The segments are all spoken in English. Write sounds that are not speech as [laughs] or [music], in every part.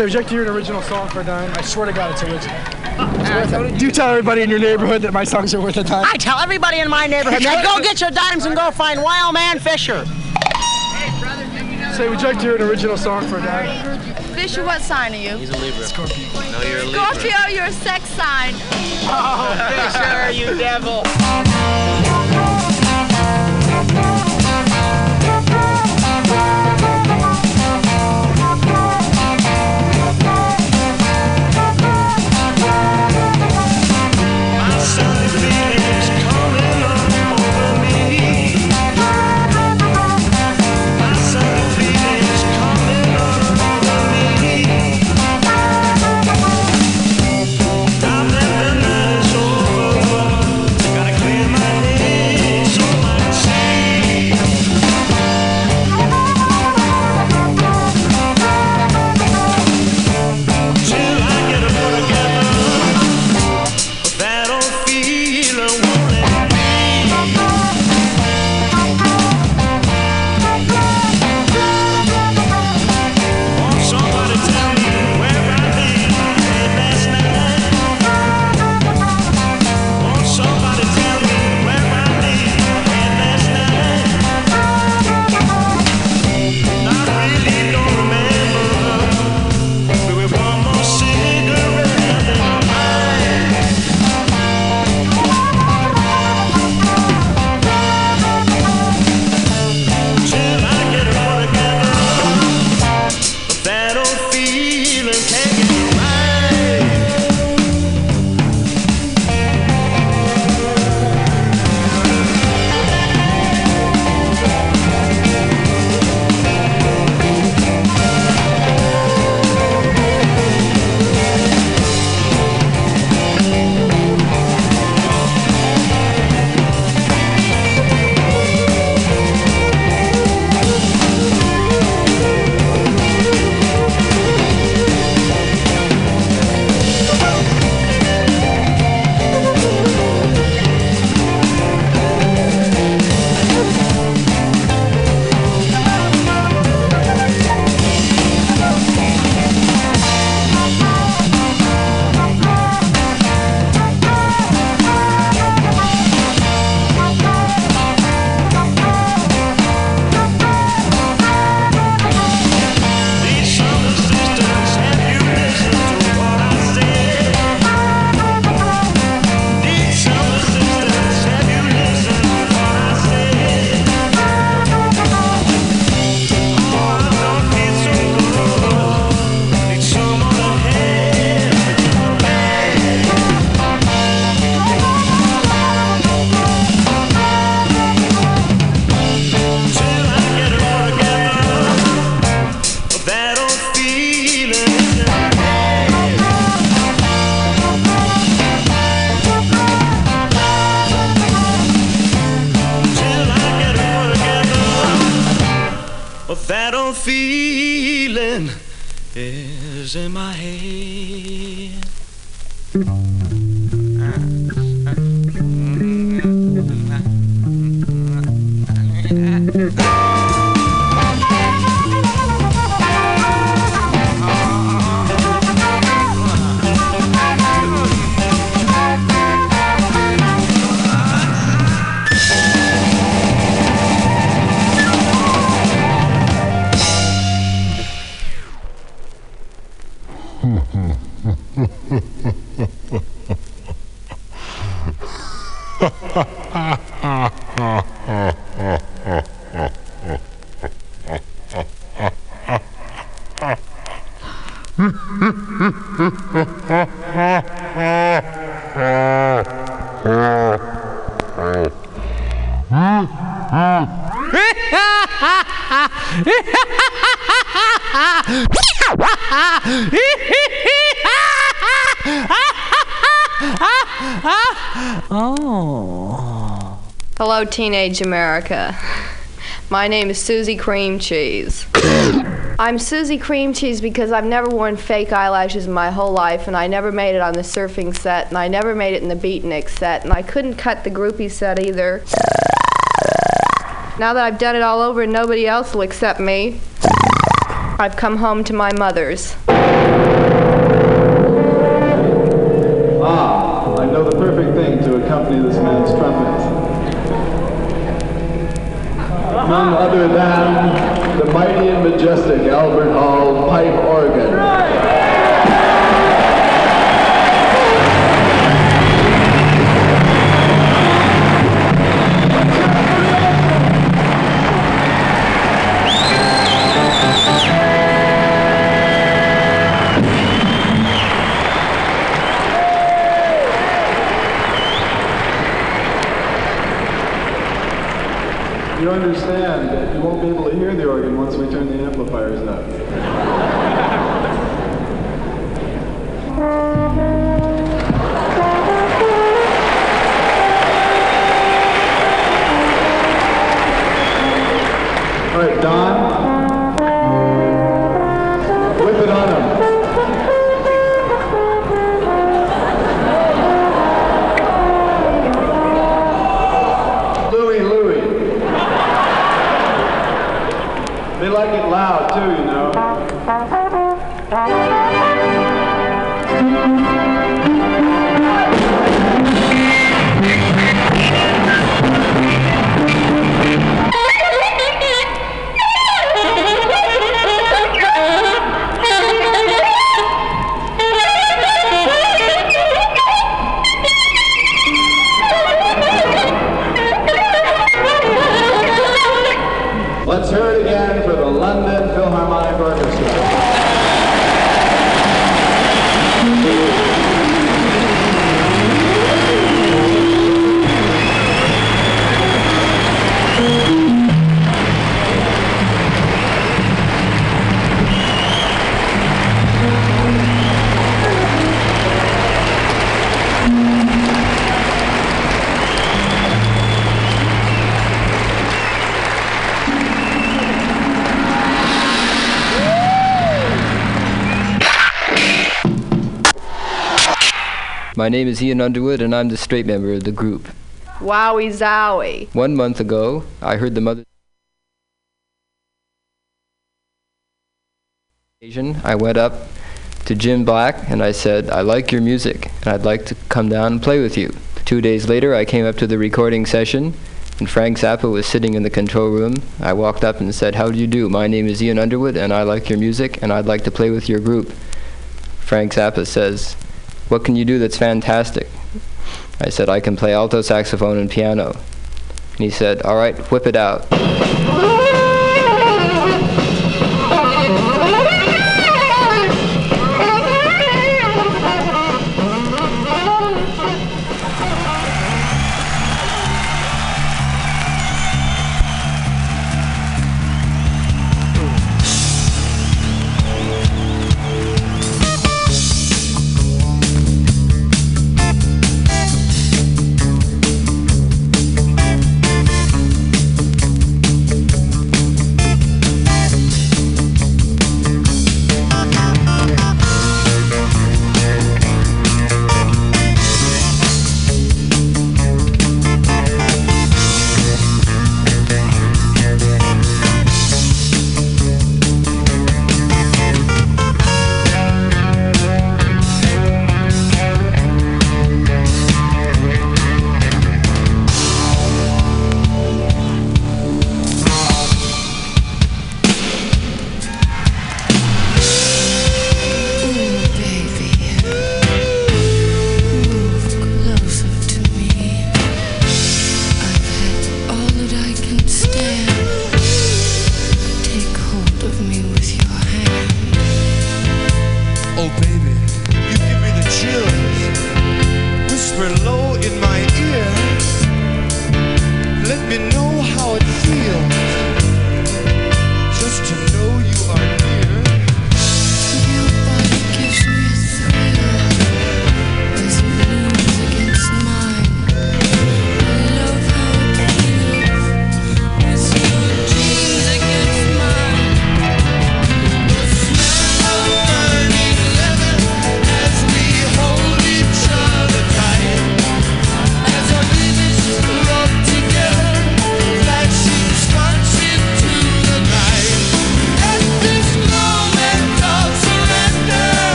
sale. So would you to hear an original song for a dime? I swear to God, it's original. It's [laughs] worth. Do you tell everybody in your neighborhood that my songs are worth a dime? I tell everybody in my neighborhood, now go get your dimes and go find Wild Man Fischer. Say, would you like to hear an original song for a dime? Fischer, what sign are you? He's a Libra. Scorpio. No, you're a Libra. Scorpio, you're a sex sign. Oh, Fischer, you devil. Teenage America. My name is Suzy Creamcheese. [coughs] I'm Suzy Creamcheese because I've never worn fake eyelashes in my whole life, and I never made it on the surfing set, and I never made it in the beatnik set, and I couldn't cut the groupie set either. Now that I've done it all over and nobody else will accept me, I've come home to my mother's. None other than the mighty and majestic Albert Hall pipe organ. My name is Ian Underwood, and I'm the straight member of the group. Wowie zowie. One month ago, I heard the mother. I went up to Jim Black and I said, I like your music, and I'd like to come down and play with you. Two days later, I came up to the recording session, and Frank Zappa was sitting in the control room. I walked up and said, How do you do? My name is Ian Underwood, and I like your music, and I'd like to play with your group. Frank Zappa says, What can you do that's fantastic? I said, I can play alto saxophone and piano. And he said, All right, whip it out.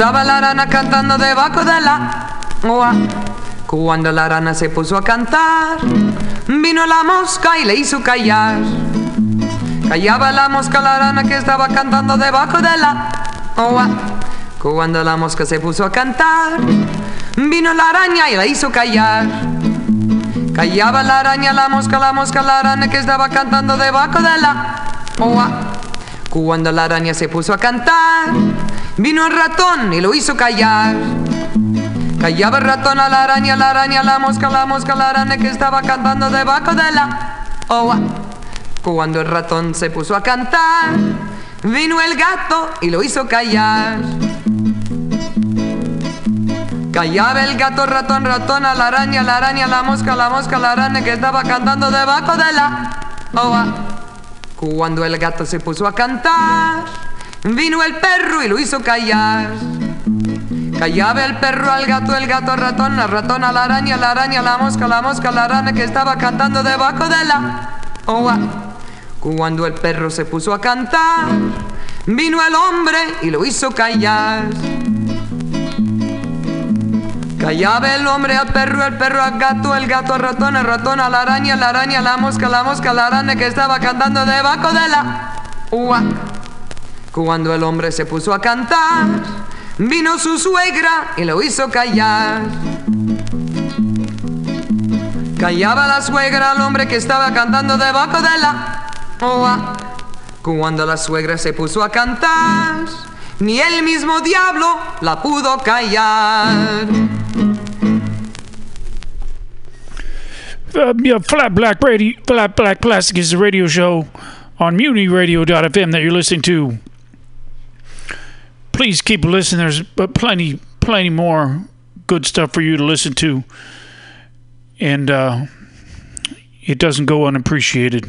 Estaba la rana cantando debajo de la agua. Cuando la rana se puso a cantar, vino la mosca y le hizo callar. Callaba la mosca la rana que estaba cantando debajo de la agua. Cuando la mosca se puso a cantar, vino la araña y la hizo callar. Callaba la araña, la mosca, la mosca, la araña que estaba cantando debajo de la agua. Cuando la araña se puso a cantar, vino el ratón y lo hizo callar. Callaba el ratón a la araña, la araña, la mosca, la mosca, la araña que estaba cantando debajo de la agua. Cuando el ratón se puso a cantar, vino el gato y lo hizo callar. Callaba el gato, ratón, ratón, a la araña, la araña, la mosca, la mosca, la araña que estaba cantando debajo de la agua. Cuando el gato se puso a cantar, vino el perro y lo hizo callar. Callaba el perro al gato, el gato al ratón, al ratón a la araña, la araña, la mosca, la mosca, la araña que estaba cantando debajo de la agua. Cuando el perro se puso a cantar, vino el hombre y lo hizo callar. Callaba el hombre al perro, el perro al gato, el gato al ratón, el ratón a la araña, la araña, la mosca, la mosca, la araña que estaba cantando debajo de la agua. Cuando el hombre se puso a cantar, vino su suegra y lo hizo callar. Callaba la suegra al hombre que estaba cantando debajo de la agua. Cuando la suegra se puso a cantar, ni el mismo diablo la pudo callar. Uh, Flat Black Radio, Flat Black Plastic is the radio show on MutinyRadio.fm that you're listening to. Please keep listening. There's plenty, plenty more good stuff for you to listen to, and uh, it doesn't go unappreciated.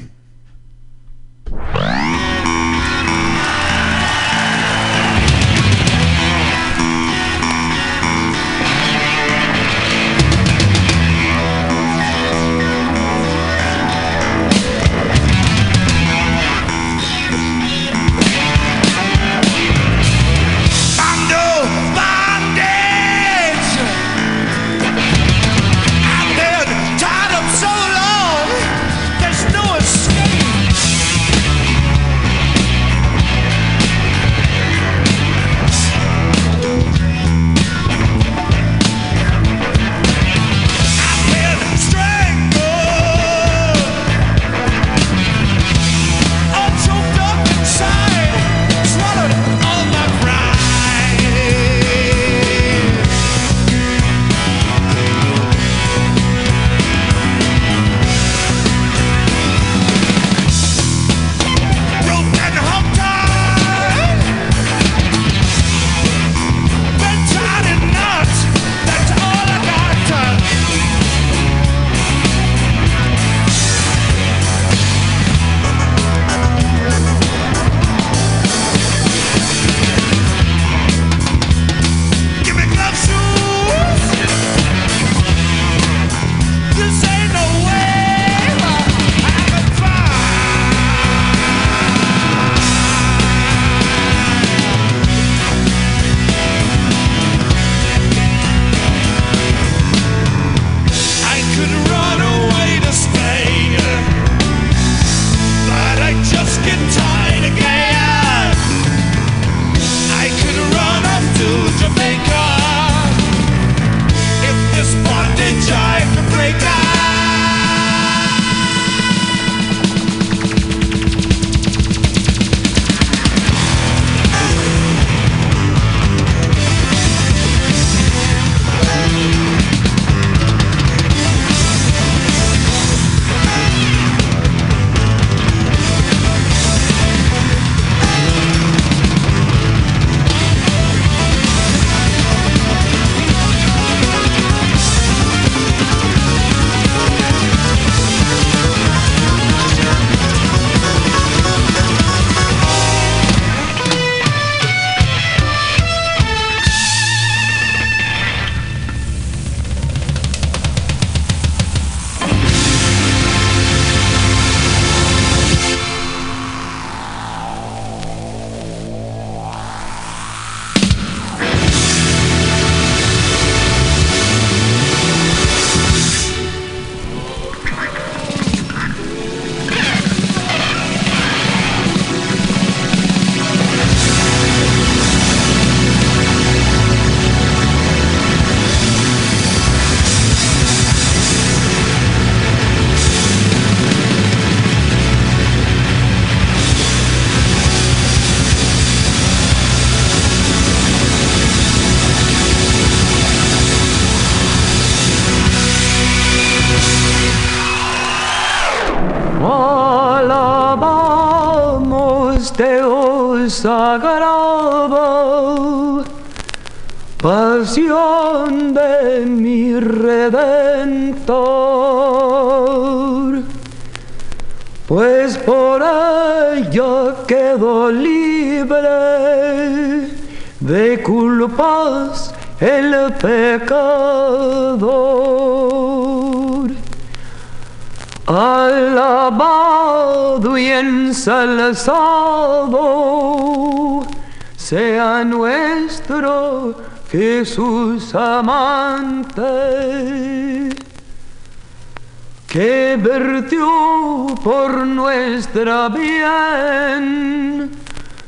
Nuestra bien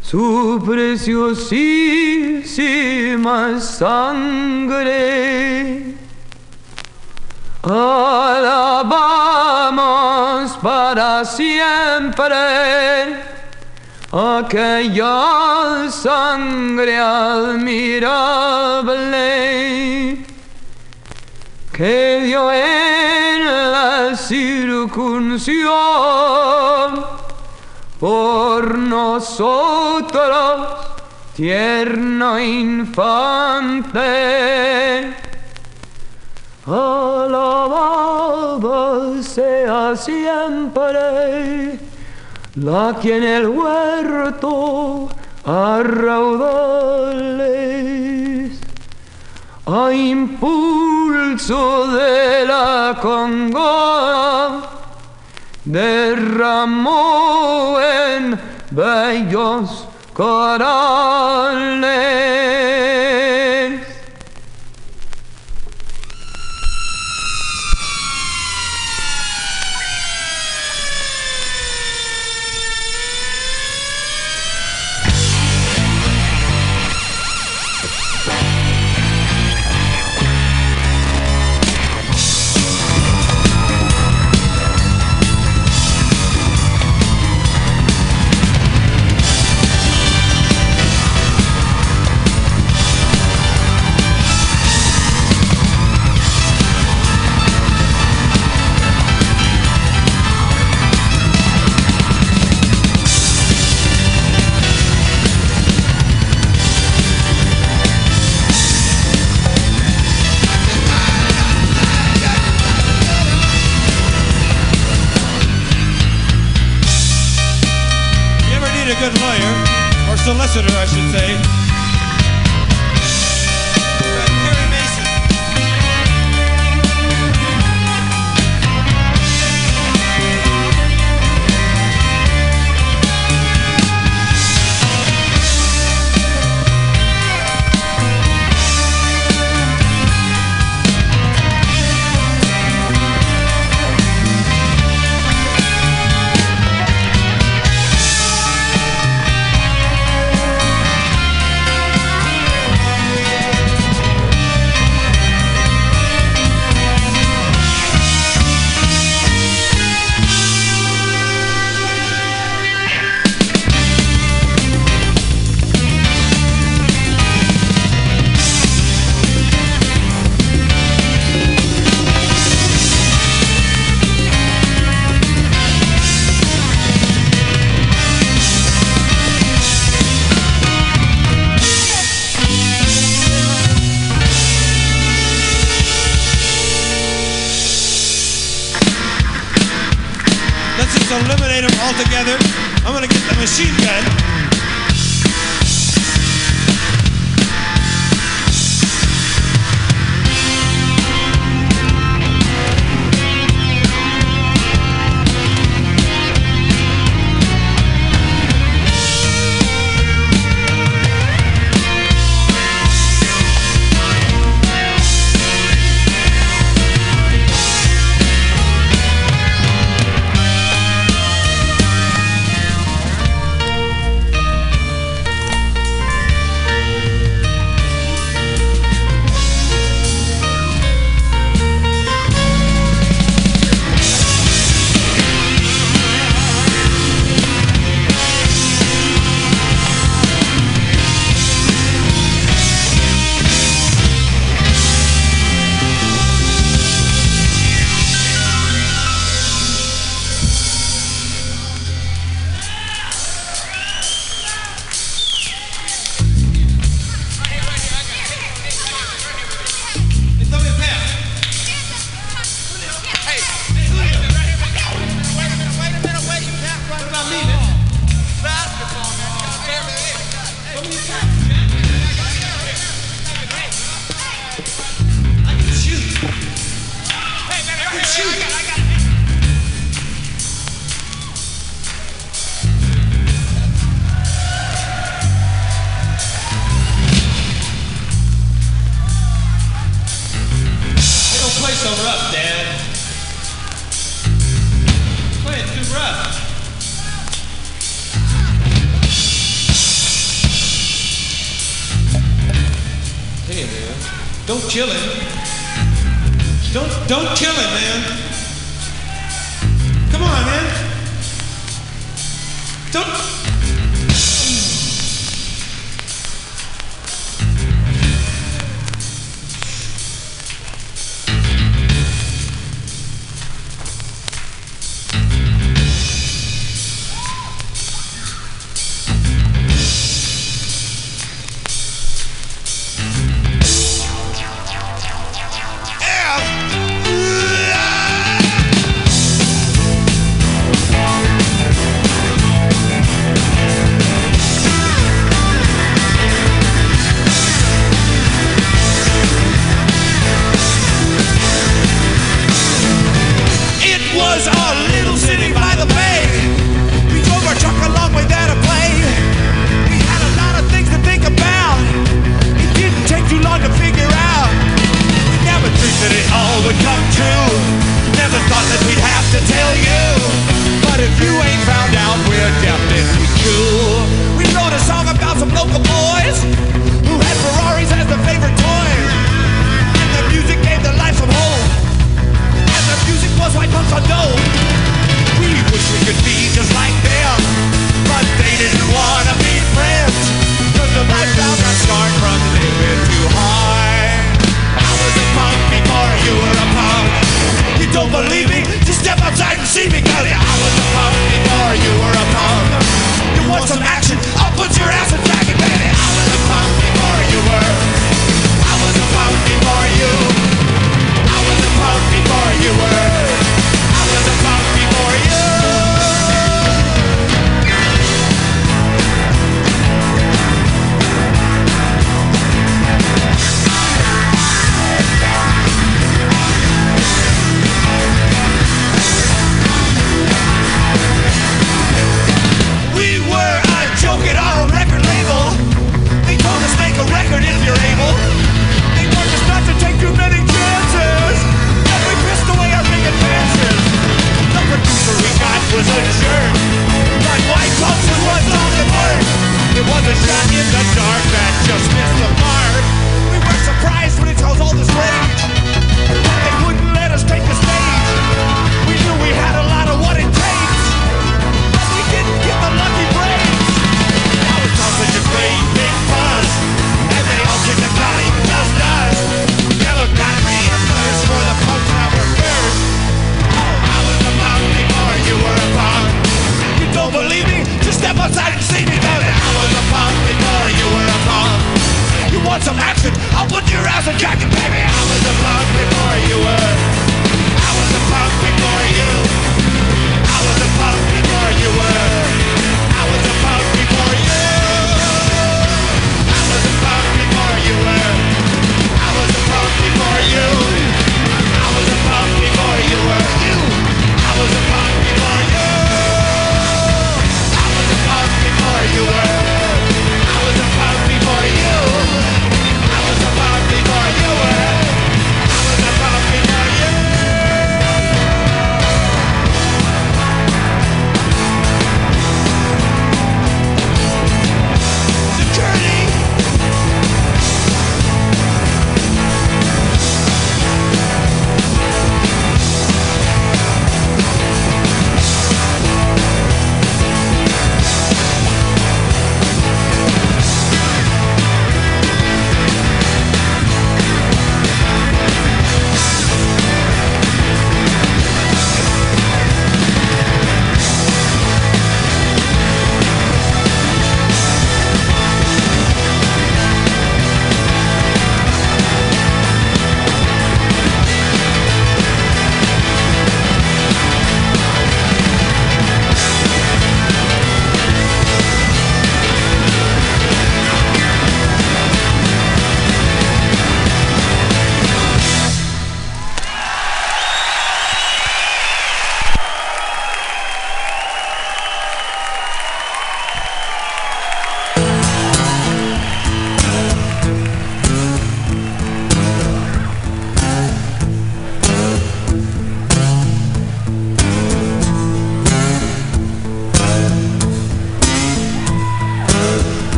su preciosísima sangre. Alabamos para siempre aquella sangre admirable que dio en la circuncisión por nosotros, tierno infante. Alabado sea siempre la que en el huerto a raudales a impulso de la congoja derramó en bellos corales.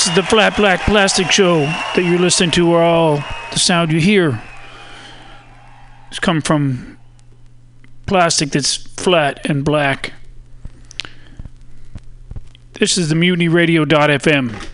This is the Flat Black Plastic Show that you're listening to, where all the sound you hear has come from plastic that's flat and black. This is the mutinyradio.fm.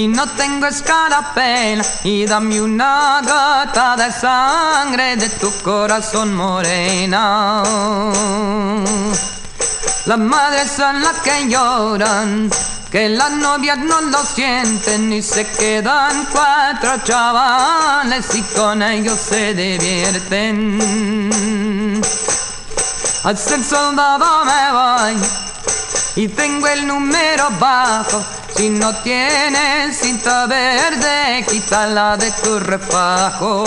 y no tengo escarapela y dame una gota de sangre de tu corazón morena. Las madres son las que lloran, que las novias no lo sienten y se quedan cuatro chavales y con ellos se divierten. Al ser soldado me voy y tengo el número bajo si no tienes cinta verde, quítala de tu refajo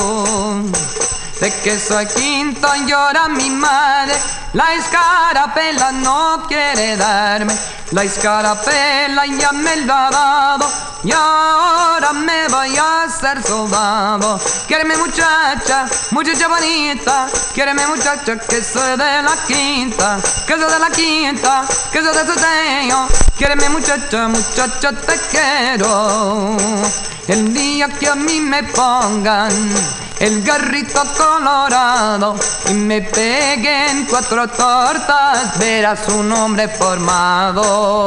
de que soy quinto llora mi madre. La escarapela no quiere darme, la escarapela ya me lo ha dado. Y ahora me voy a hacer soldado. Quiereme muchacha, muchacha bonita. Quiereme muchacha que soy de la quinta, que soy de la quinta, que soy de Soteño. Quiereme muchacha, muchacha te quiero. El día que a mí me pongan el garrito colorado y me peguen cuatro tortas, verás un hombre formado.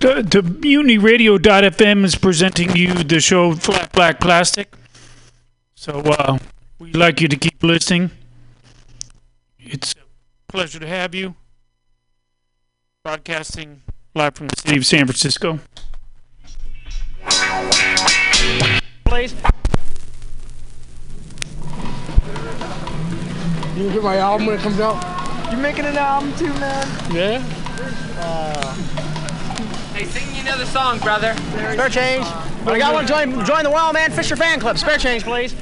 The, MutinyRadio.fm is presenting you the show Flat Black Plastic. So uh, we'd like you to keep listening. It's a pleasure to have you. Broadcasting live from the city of San Francisco. Please. You get my album when it comes out? You making an album too, man? Yeah. Uh, hey, sing me another song, brother. Spare change. But I got one. Join, join the Wild Man Fischer fan club. Spare change, please.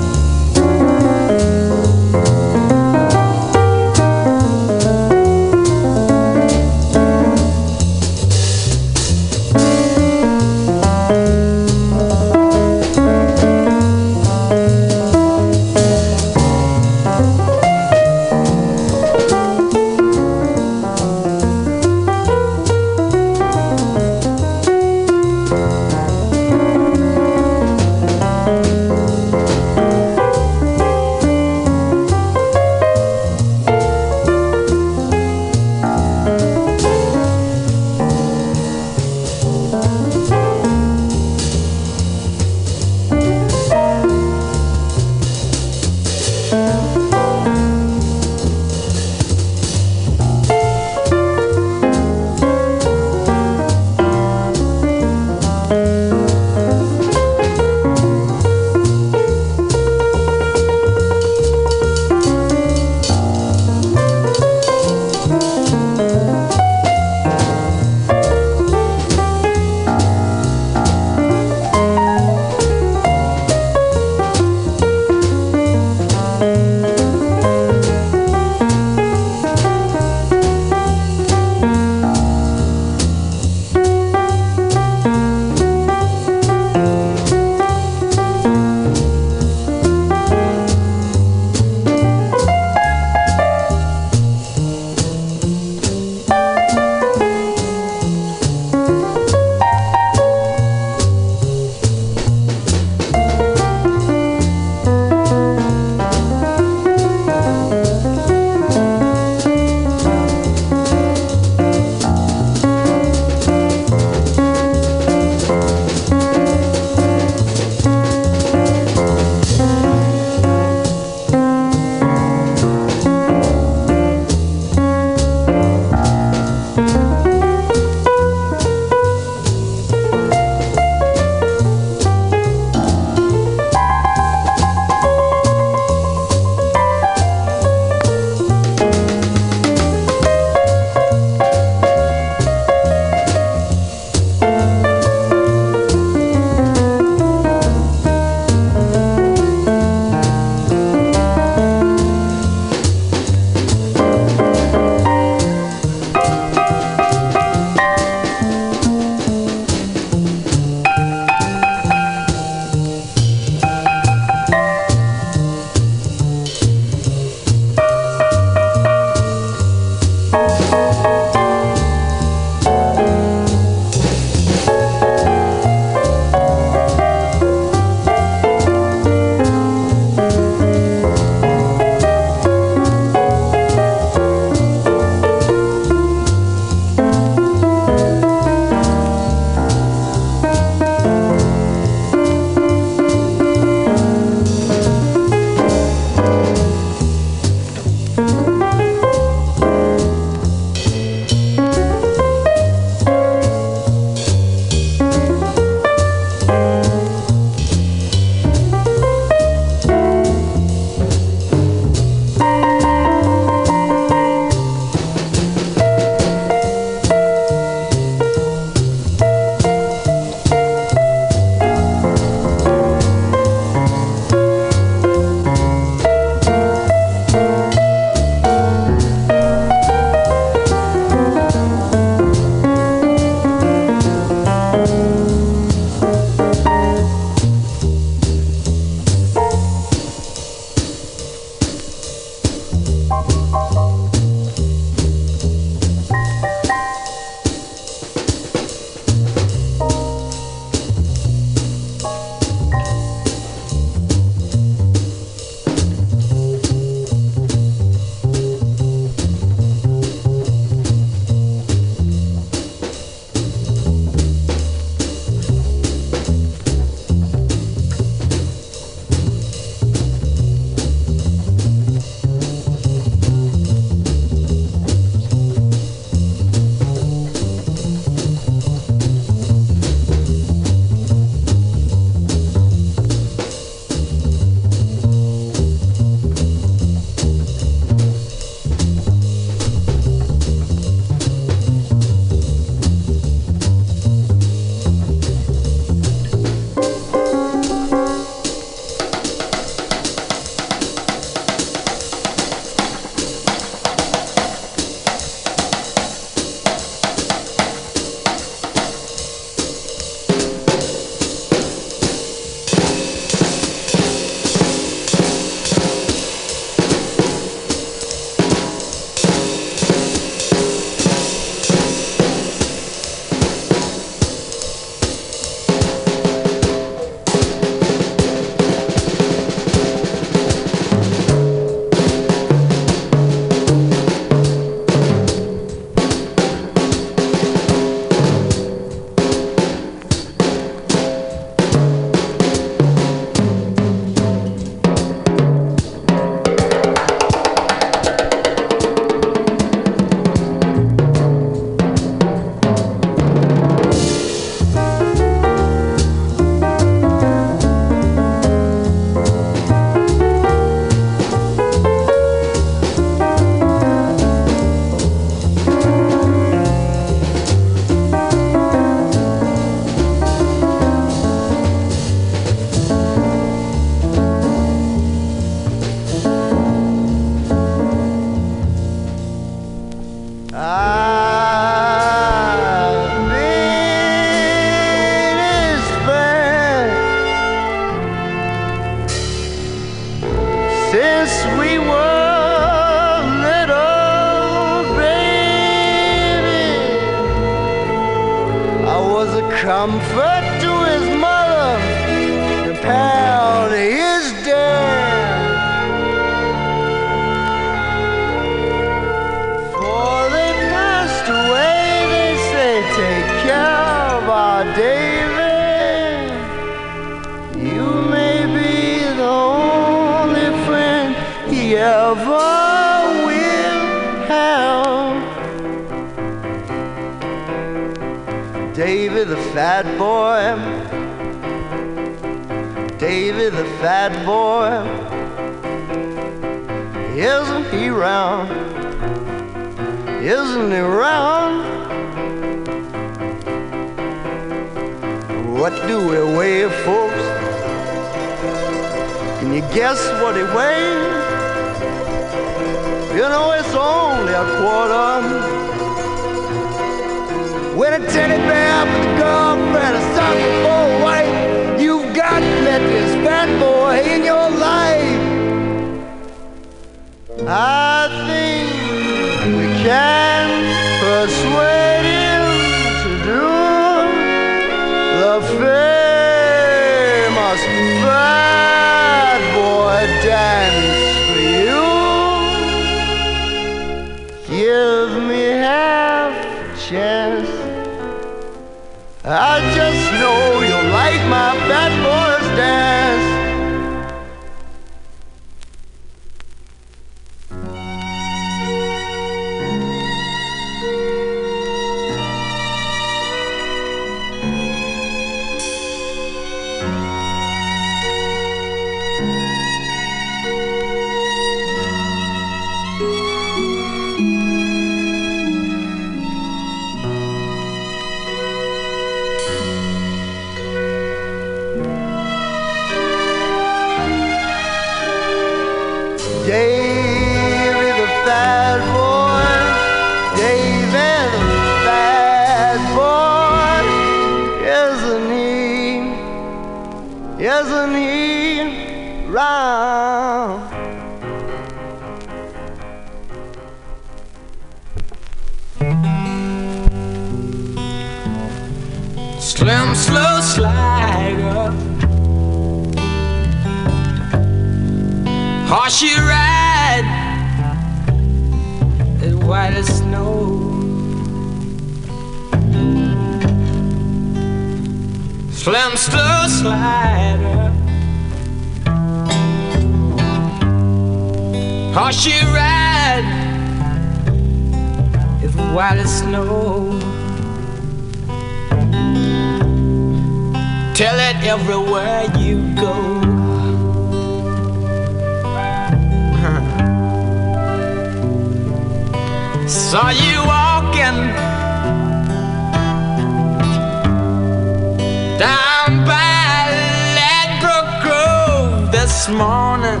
morning.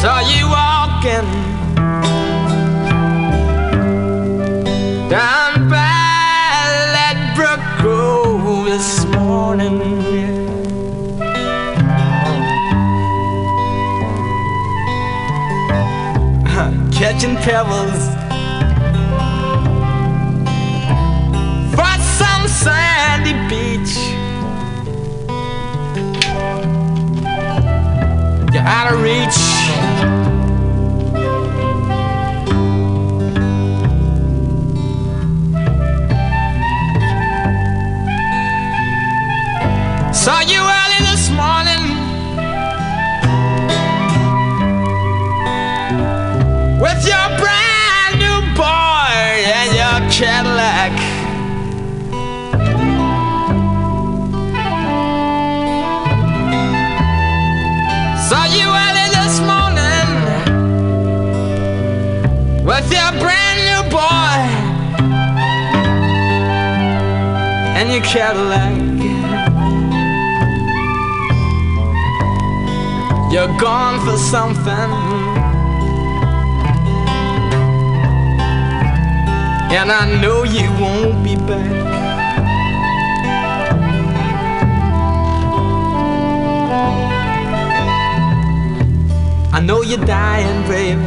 Saw you walking down by that brook Grove this morning. [laughs] Catching pebbles and your Cadillac. You're gone for something. And I know you won't be back I know you're dying, baby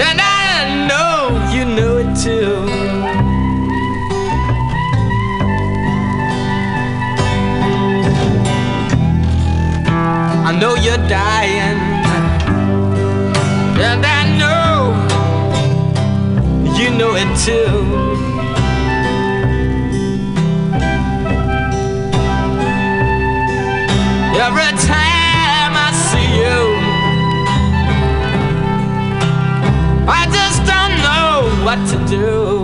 And I know you know it too dying. And I know you know it too. Every time I see you, I just don't know what to do.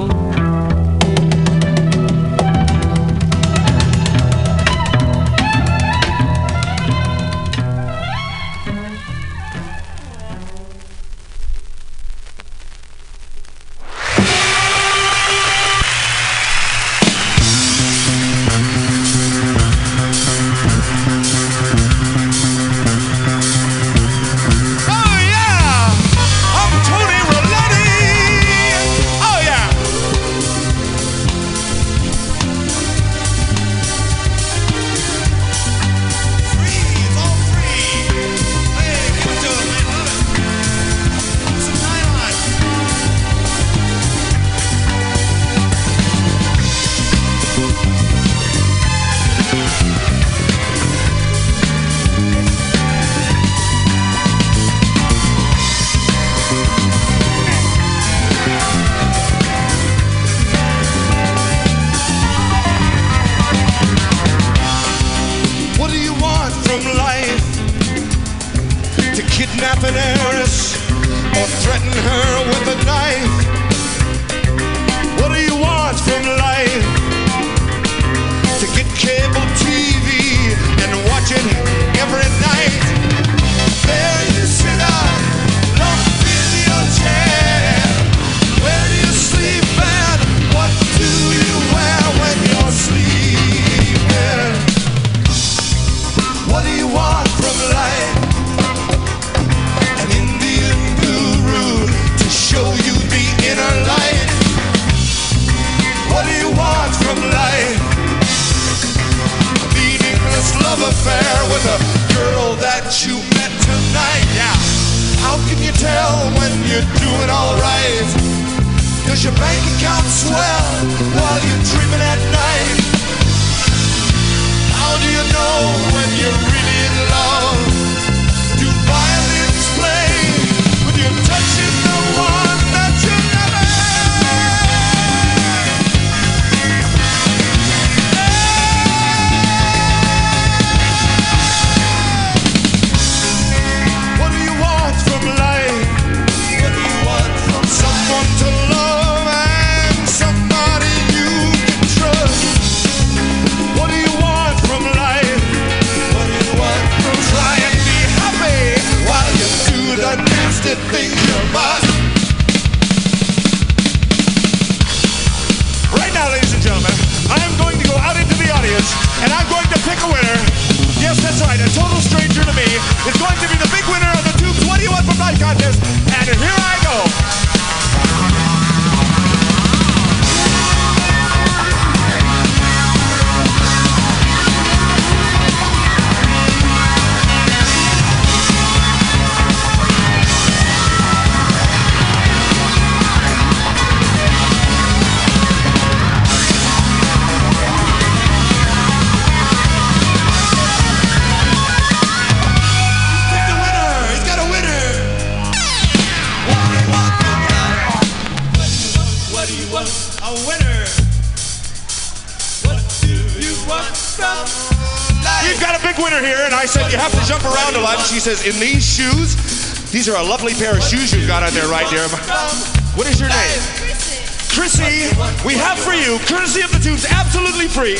Says, in these shoes, these are a lovely pair of shoes you've got on there right there. What is your name? Chrissy, we have for you, courtesy of the Tubes, absolutely free,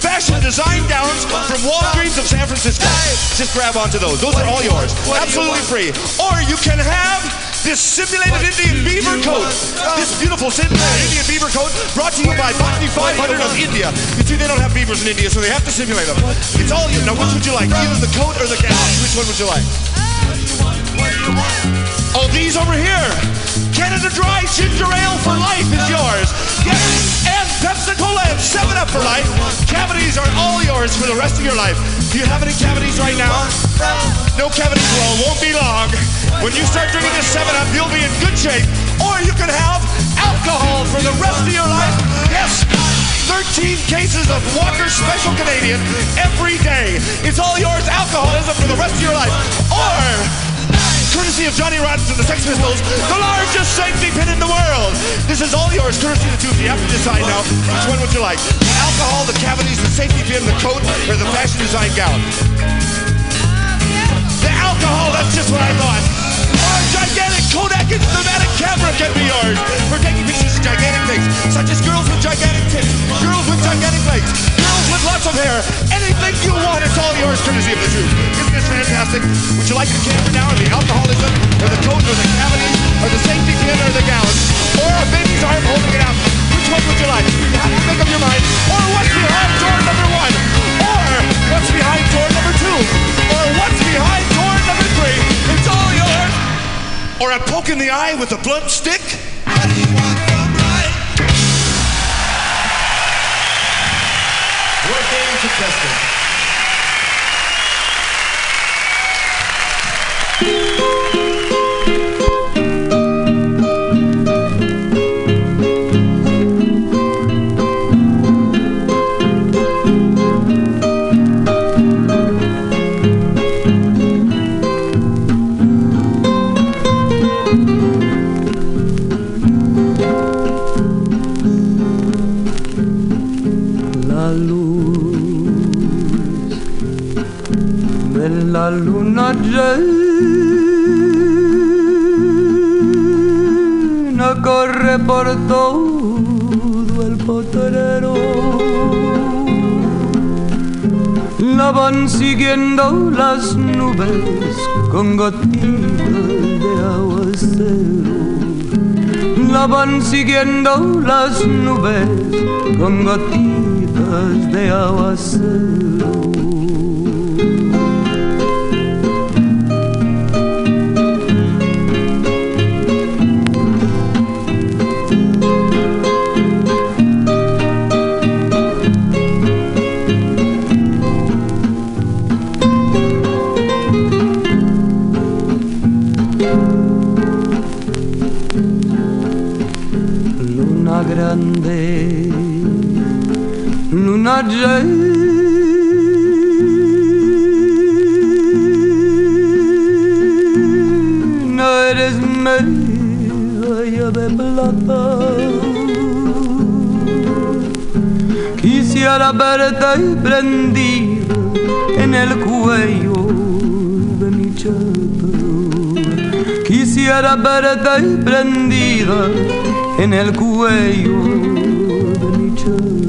fashion design gowns from Walgreens of San Francisco. Just grab onto those. Those are all yours. Absolutely free. Or you can have this simulated Indian beaver coat. This beautiful simulated Indian beaver coat brought to you by Botany 500 of India. You see, they don't have beavers in India, so they have to simulate them. It's all you. Now, which would you like? Either the coat or the gown. Which one would you like? Oh, these over here. Canada Dry Ginger Ale for life is yours. Yes, and Pepsi Cola and 7 Up for life. Cavities are all yours for the rest of your life. Do you have any cavities right now? No. Well, it won't be long. When you start drinking this 7 Up, you'll be in good shape. Or you can have alcohol for the rest of your life. Yes, 13 cases of Walker Special Canadian every day. It's all yours, alcoholism for the rest of your life. Or, courtesy of Johnny Rotten and the Sex Pistols, the largest safety pin in the world. This is all yours, courtesy of the two. of You have to decide now. Which one would you like? The alcohol, the cavities, the safety pin, the coat, or the fashion design gown? Alcohol, that's just what I thought. Or a gigantic Kodak cinematic camera can be yours for taking pictures of gigantic things, such as girls with gigantic tits, girls with gigantic legs, girls with lots of hair. Anything you want, it's all yours, courtesy of the truth. Isn't this fantastic? Would you like the camera now, or the alcoholism, or the coat, or the cavity, eye with a blunt stick? Working. La luna llena corre por todo el potrero. La van siguiendo las nubes con gotitas de aguacero. La van siguiendo las nubes con gotitas de aguacero. Llena, eres medalla de plata. Quisiera verte prendida en el cuello de mi chata. Quisiera verte prendida en el cuello de mi chata.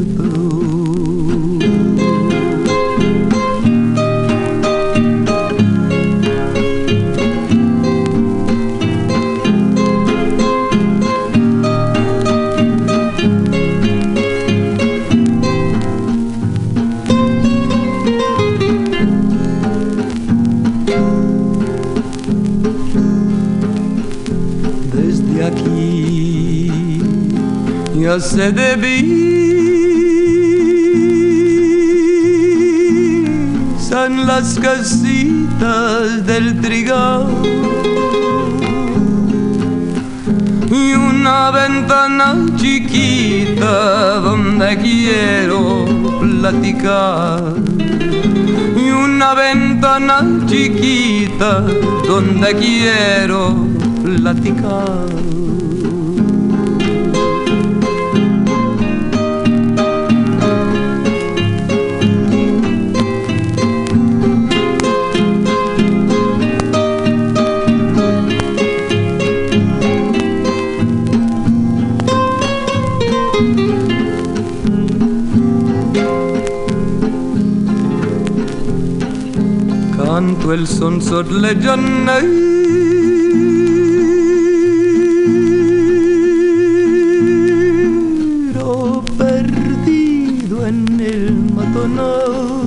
Ya se divisan las casitas del trigal y una ventana chiquita donde quiero platicar y una ventana chiquita donde quiero platicar. Sot le perdido en el matonao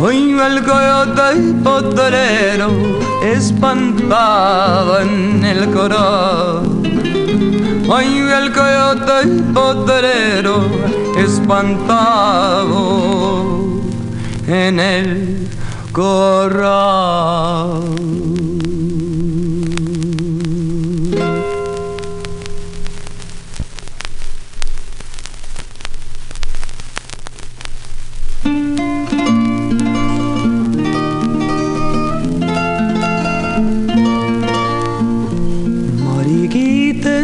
Hoy el coyote potrero espantado en el coral Hoy el coyote y potrero espantado en el corral.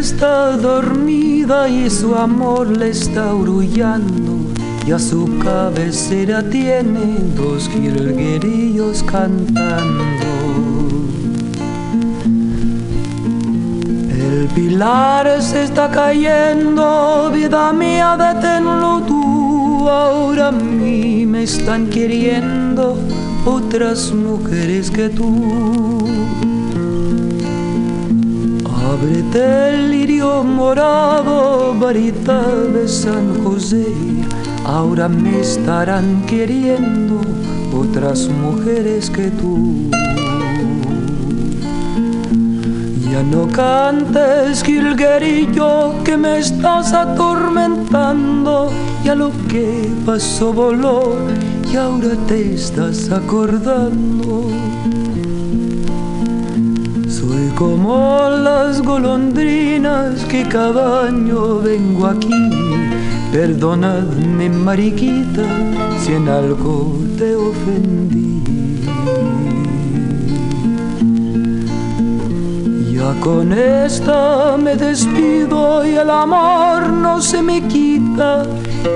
está dormida y su amor le está aurullando y a su cabecera tiene dos jilguerillos cantando. El pilar se está cayendo, vida mía, deténlo tú. Ahora a mí me están queriendo otras mujeres que tú. Ábrete el lirio morado, varita de San José. Ahora me estarán queriendo otras mujeres que tú. Ya no cantes, Gilguerillo, que me estás atormentando. Ya lo que pasó voló y ahora te estás acordando. Soy como las golondrinas que cada año vengo aquí. Perdóname, mariquita, si en algo te ofendí. Ya con esta me despido y el amor no se me quita.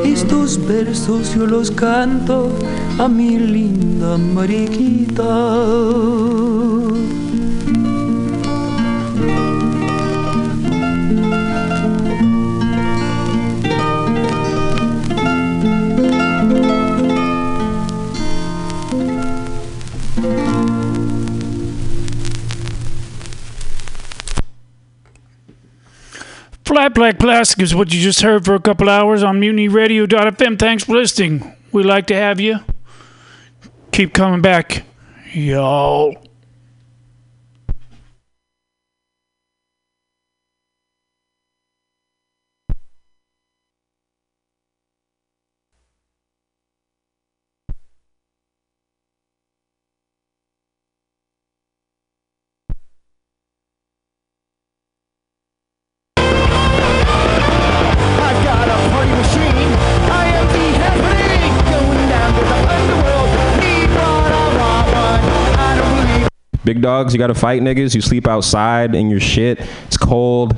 Estos versos yo los canto a mi linda mariquita. Black Plastic is what you just heard for a couple hours on MutinyRadio.fm. Thanks for listening. We like to have you. Keep coming back, y'all. Big dogs, you gotta fight niggas. You sleep outside in your shit. It's cold.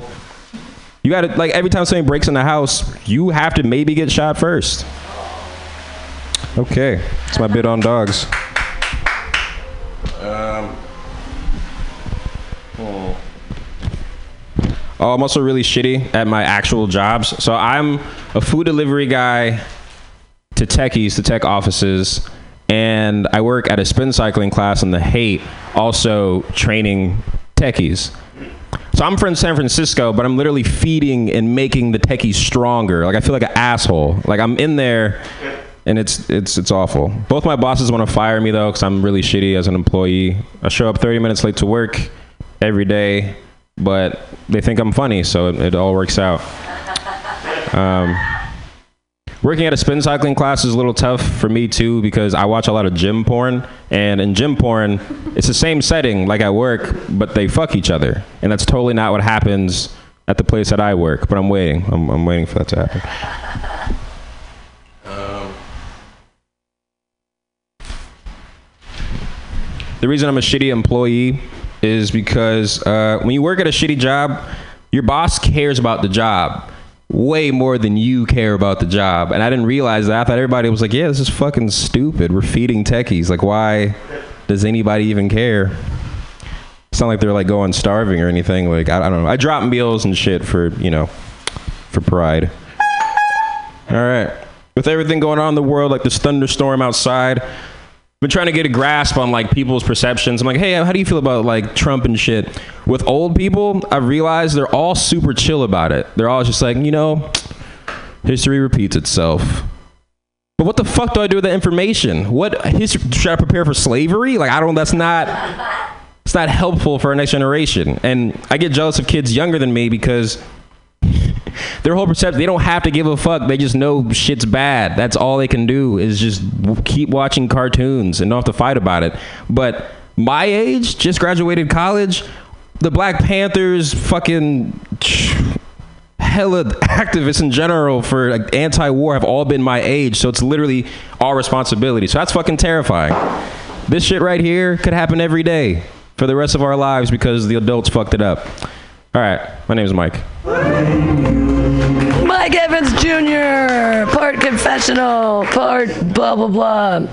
You gotta like every time somebody breaks in the house, you have to maybe get shot first. Okay, that's my bit on dogs. Um. Oh, I'm also really shitty at my actual jobs. So I'm a food delivery guy to techies, to tech offices, and I work at a spin cycling class in the Haight, also training techies. So I'm from San Francisco, but I'm literally feeding and making the techies stronger. Like I feel like an asshole. Like I'm in there, and it's it's it's awful. Both my bosses want to fire me though, because I'm really shitty as an employee. I show up 30 minutes late to work every day, but they think I'm funny, so it, it all works out. Um, working at a spin cycling class is a little tough for me too because I watch a lot of gym porn, and in gym porn, it's the same setting like at work, but they fuck each other, and that's totally not what happens at the place that I work. But I'm waiting. I'm, I'm waiting for that to happen. Um, the reason I'm a shitty employee is because uh, when you work at a shitty job, your boss cares about the job way more than you care about the job. And I didn't realize that. I thought everybody was like, yeah, this is fucking stupid. We're feeding techies. Like, why does anybody even care? It's not like they're like going starving or anything. Like, I, I don't know. I drop meals and shit for, you know, for pride. All right. With everything going on in the world, like this thunderstorm outside, been trying to get a grasp on like people's perceptions. I'm like, hey, how do you feel about like Trump and shit? With old people, I realized they're all super chill about it. They're all just like, you know, history repeats itself. But what the fuck do I do with that information? What history should I prepare for slavery? Like I don't. That's not. It's not helpful for our next generation. And I get jealous of kids younger than me because their whole perception they don't have to give a fuck. They just know shit's bad. That's all they can do is just keep watching cartoons and don't have to fight about it. But my age just graduated college the black panthers fucking hella [laughs] activists in general for like, anti-war have all been my age. So it's literally our responsibility. So that's fucking terrifying. This shit right here could happen every day for the rest of our lives because the adults fucked it up All right, my name is Mike. Mike Evans Jr., part confessional, part blah, blah, blah.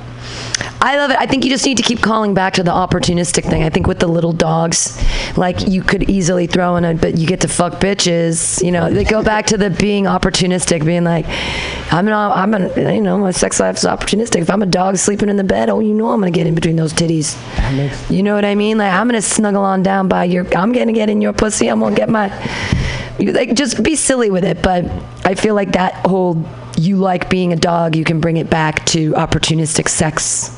I love it. I think you just need to keep calling back to the opportunistic thing. I think with the little dogs, like you could easily throw in a, but you get to fuck bitches. You know, they go back to the being opportunistic, being like, I'm not, I'm a, you know, my sex life's opportunistic. If I'm a dog sleeping in the bed, oh, you know, I'm gonna get in between those titties. You know what I mean? Like I'm gonna snuggle on down by your, I'm gonna get in your pussy. I'm gonna get my, you, like just be silly with it. But I feel like that whole you like being a dog, you can bring it back to opportunistic sex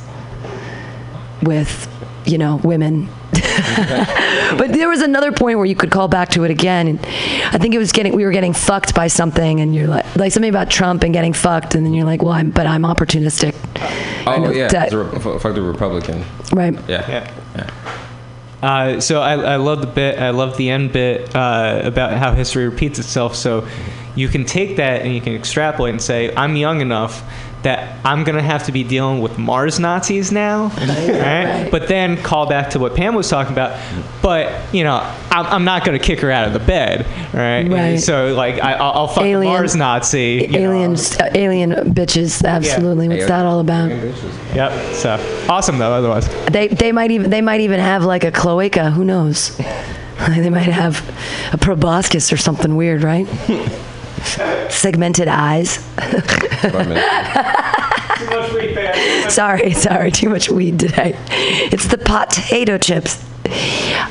with, you know, women. [laughs] but there was another point where you could call back to it again. And I think it was getting we were getting fucked by something, and you're like like something about Trump and getting fucked, and then you're like, well, I'm but I'm opportunistic. Oh yeah, that- it's a re- fuck the Republican. Right. Yeah. Yeah. Uh, so I, I love the bit. I love the end bit uh, about how history repeats itself. So you can take that and you can extrapolate and say, I'm young enough that I'm gonna have to be dealing with Mars Nazis now, [laughs] right? But then call back to what Pam was talking about. But you know, I'm, I'm not gonna kick her out of the bed, right? Right. So like, I, I'll, I'll fuck the Alien- Mars Nazi. Aliens, uh, alien bitches, absolutely. What's that all about? Yep. So awesome though. Otherwise. They they might even they might even have like a cloaca. Who knows? [laughs] they might have a proboscis or something weird, right? [laughs] Segmented eyes. sorry, sorry, too much weed today. It's the potato chips.